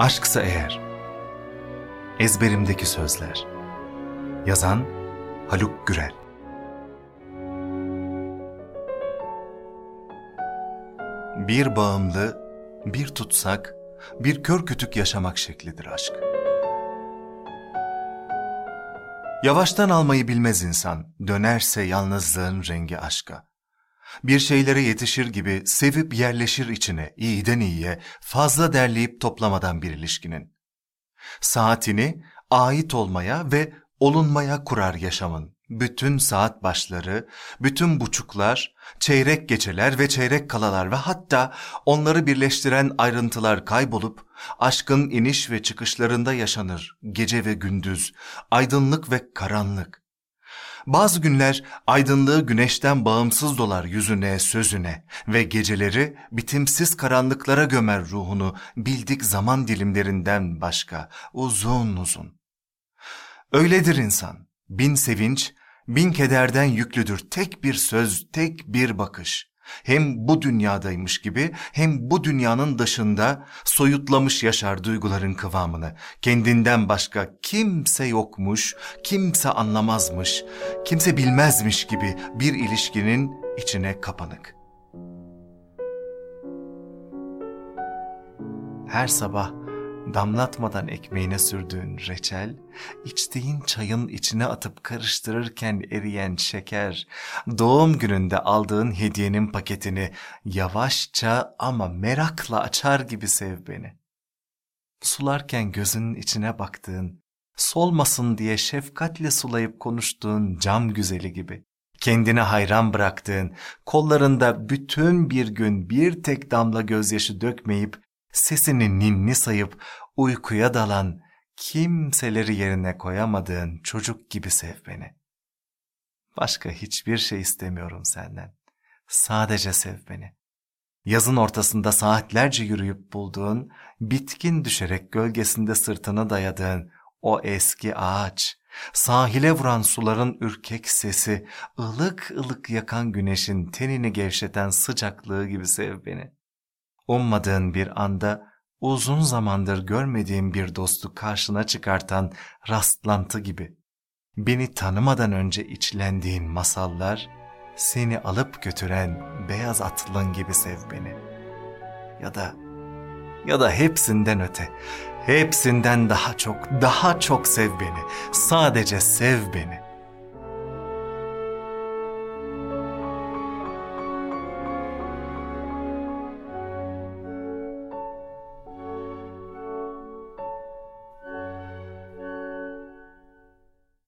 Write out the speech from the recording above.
Aşksa eğer. Ezberimdeki sözler. Yazan Haluk Gürel. Bir bağımlı, bir tutsak, bir kör kütük yaşamak şeklidir aşk. Yavaştan almayı bilmez insan, dönerse yalnızlığın rengi aşka. Bir şeylere yetişir gibi sevip yerleşir içine, iyiden iyiye, fazla derleyip toplamadan bir ilişkinin. Saatini ait olmaya ve olunmaya kurar yaşamın. Bütün saat başları, bütün buçuklar, çeyrek geceler ve çeyrek kalalar ve hatta onları birleştiren ayrıntılar kaybolup aşkın iniş ve çıkışlarında yaşanır gece ve gündüz, aydınlık ve karanlık. Bazı günler aydınlığı güneşten bağımsız dolar yüzüne, sözüne ve geceleri bitimsiz karanlıklara gömer ruhunu bildik zaman dilimlerinden başka uzun uzun. Öyledir insan, bin sevinç, bin kederden yüklüdür tek bir söz, tek bir bakış. Hem bu dünyadaymış gibi hem bu dünyanın dışında soyutlamış yaşar duyguların kıvamını. Kendinden başka kimse yokmuş, kimse anlamazmış, kimse bilmezmiş gibi bir ilişkinin içine kapanık. Her sabah damlatmadan ekmeğine sürdüğün reçel, içtiğin çayın içine atıp karıştırırken eriyen şeker, doğum gününde aldığın hediyenin paketini yavaşça ama merakla açar gibi sev beni. Sularken gözünün içine baktığın, solmasın diye şefkatle sulayıp konuştuğun cam güzeli gibi kendine hayran bıraktığın, kollarında bütün bir gün bir tek damla gözyaşı dökmeyip sesini ninni sayıp uykuya dalan, kimseleri yerine koyamadığın çocuk gibi sev beni. Başka hiçbir şey istemiyorum senden. Sadece sev beni. Yazın ortasında saatlerce yürüyüp bulduğun, bitkin düşerek gölgesinde sırtını dayadığın o eski ağaç, sahile vuran suların ürkek sesi, ılık ılık yakan güneşin tenini gevşeten sıcaklığı gibi sev beni. Ummadığın bir anda uzun zamandır görmediğim bir dostu karşına çıkartan rastlantı gibi. Beni tanımadan önce içlendiğin masallar, seni alıp götüren beyaz atlın gibi sev beni. Ya da, ya da hepsinden öte, hepsinden daha çok, daha çok sev beni. Sadece sev beni.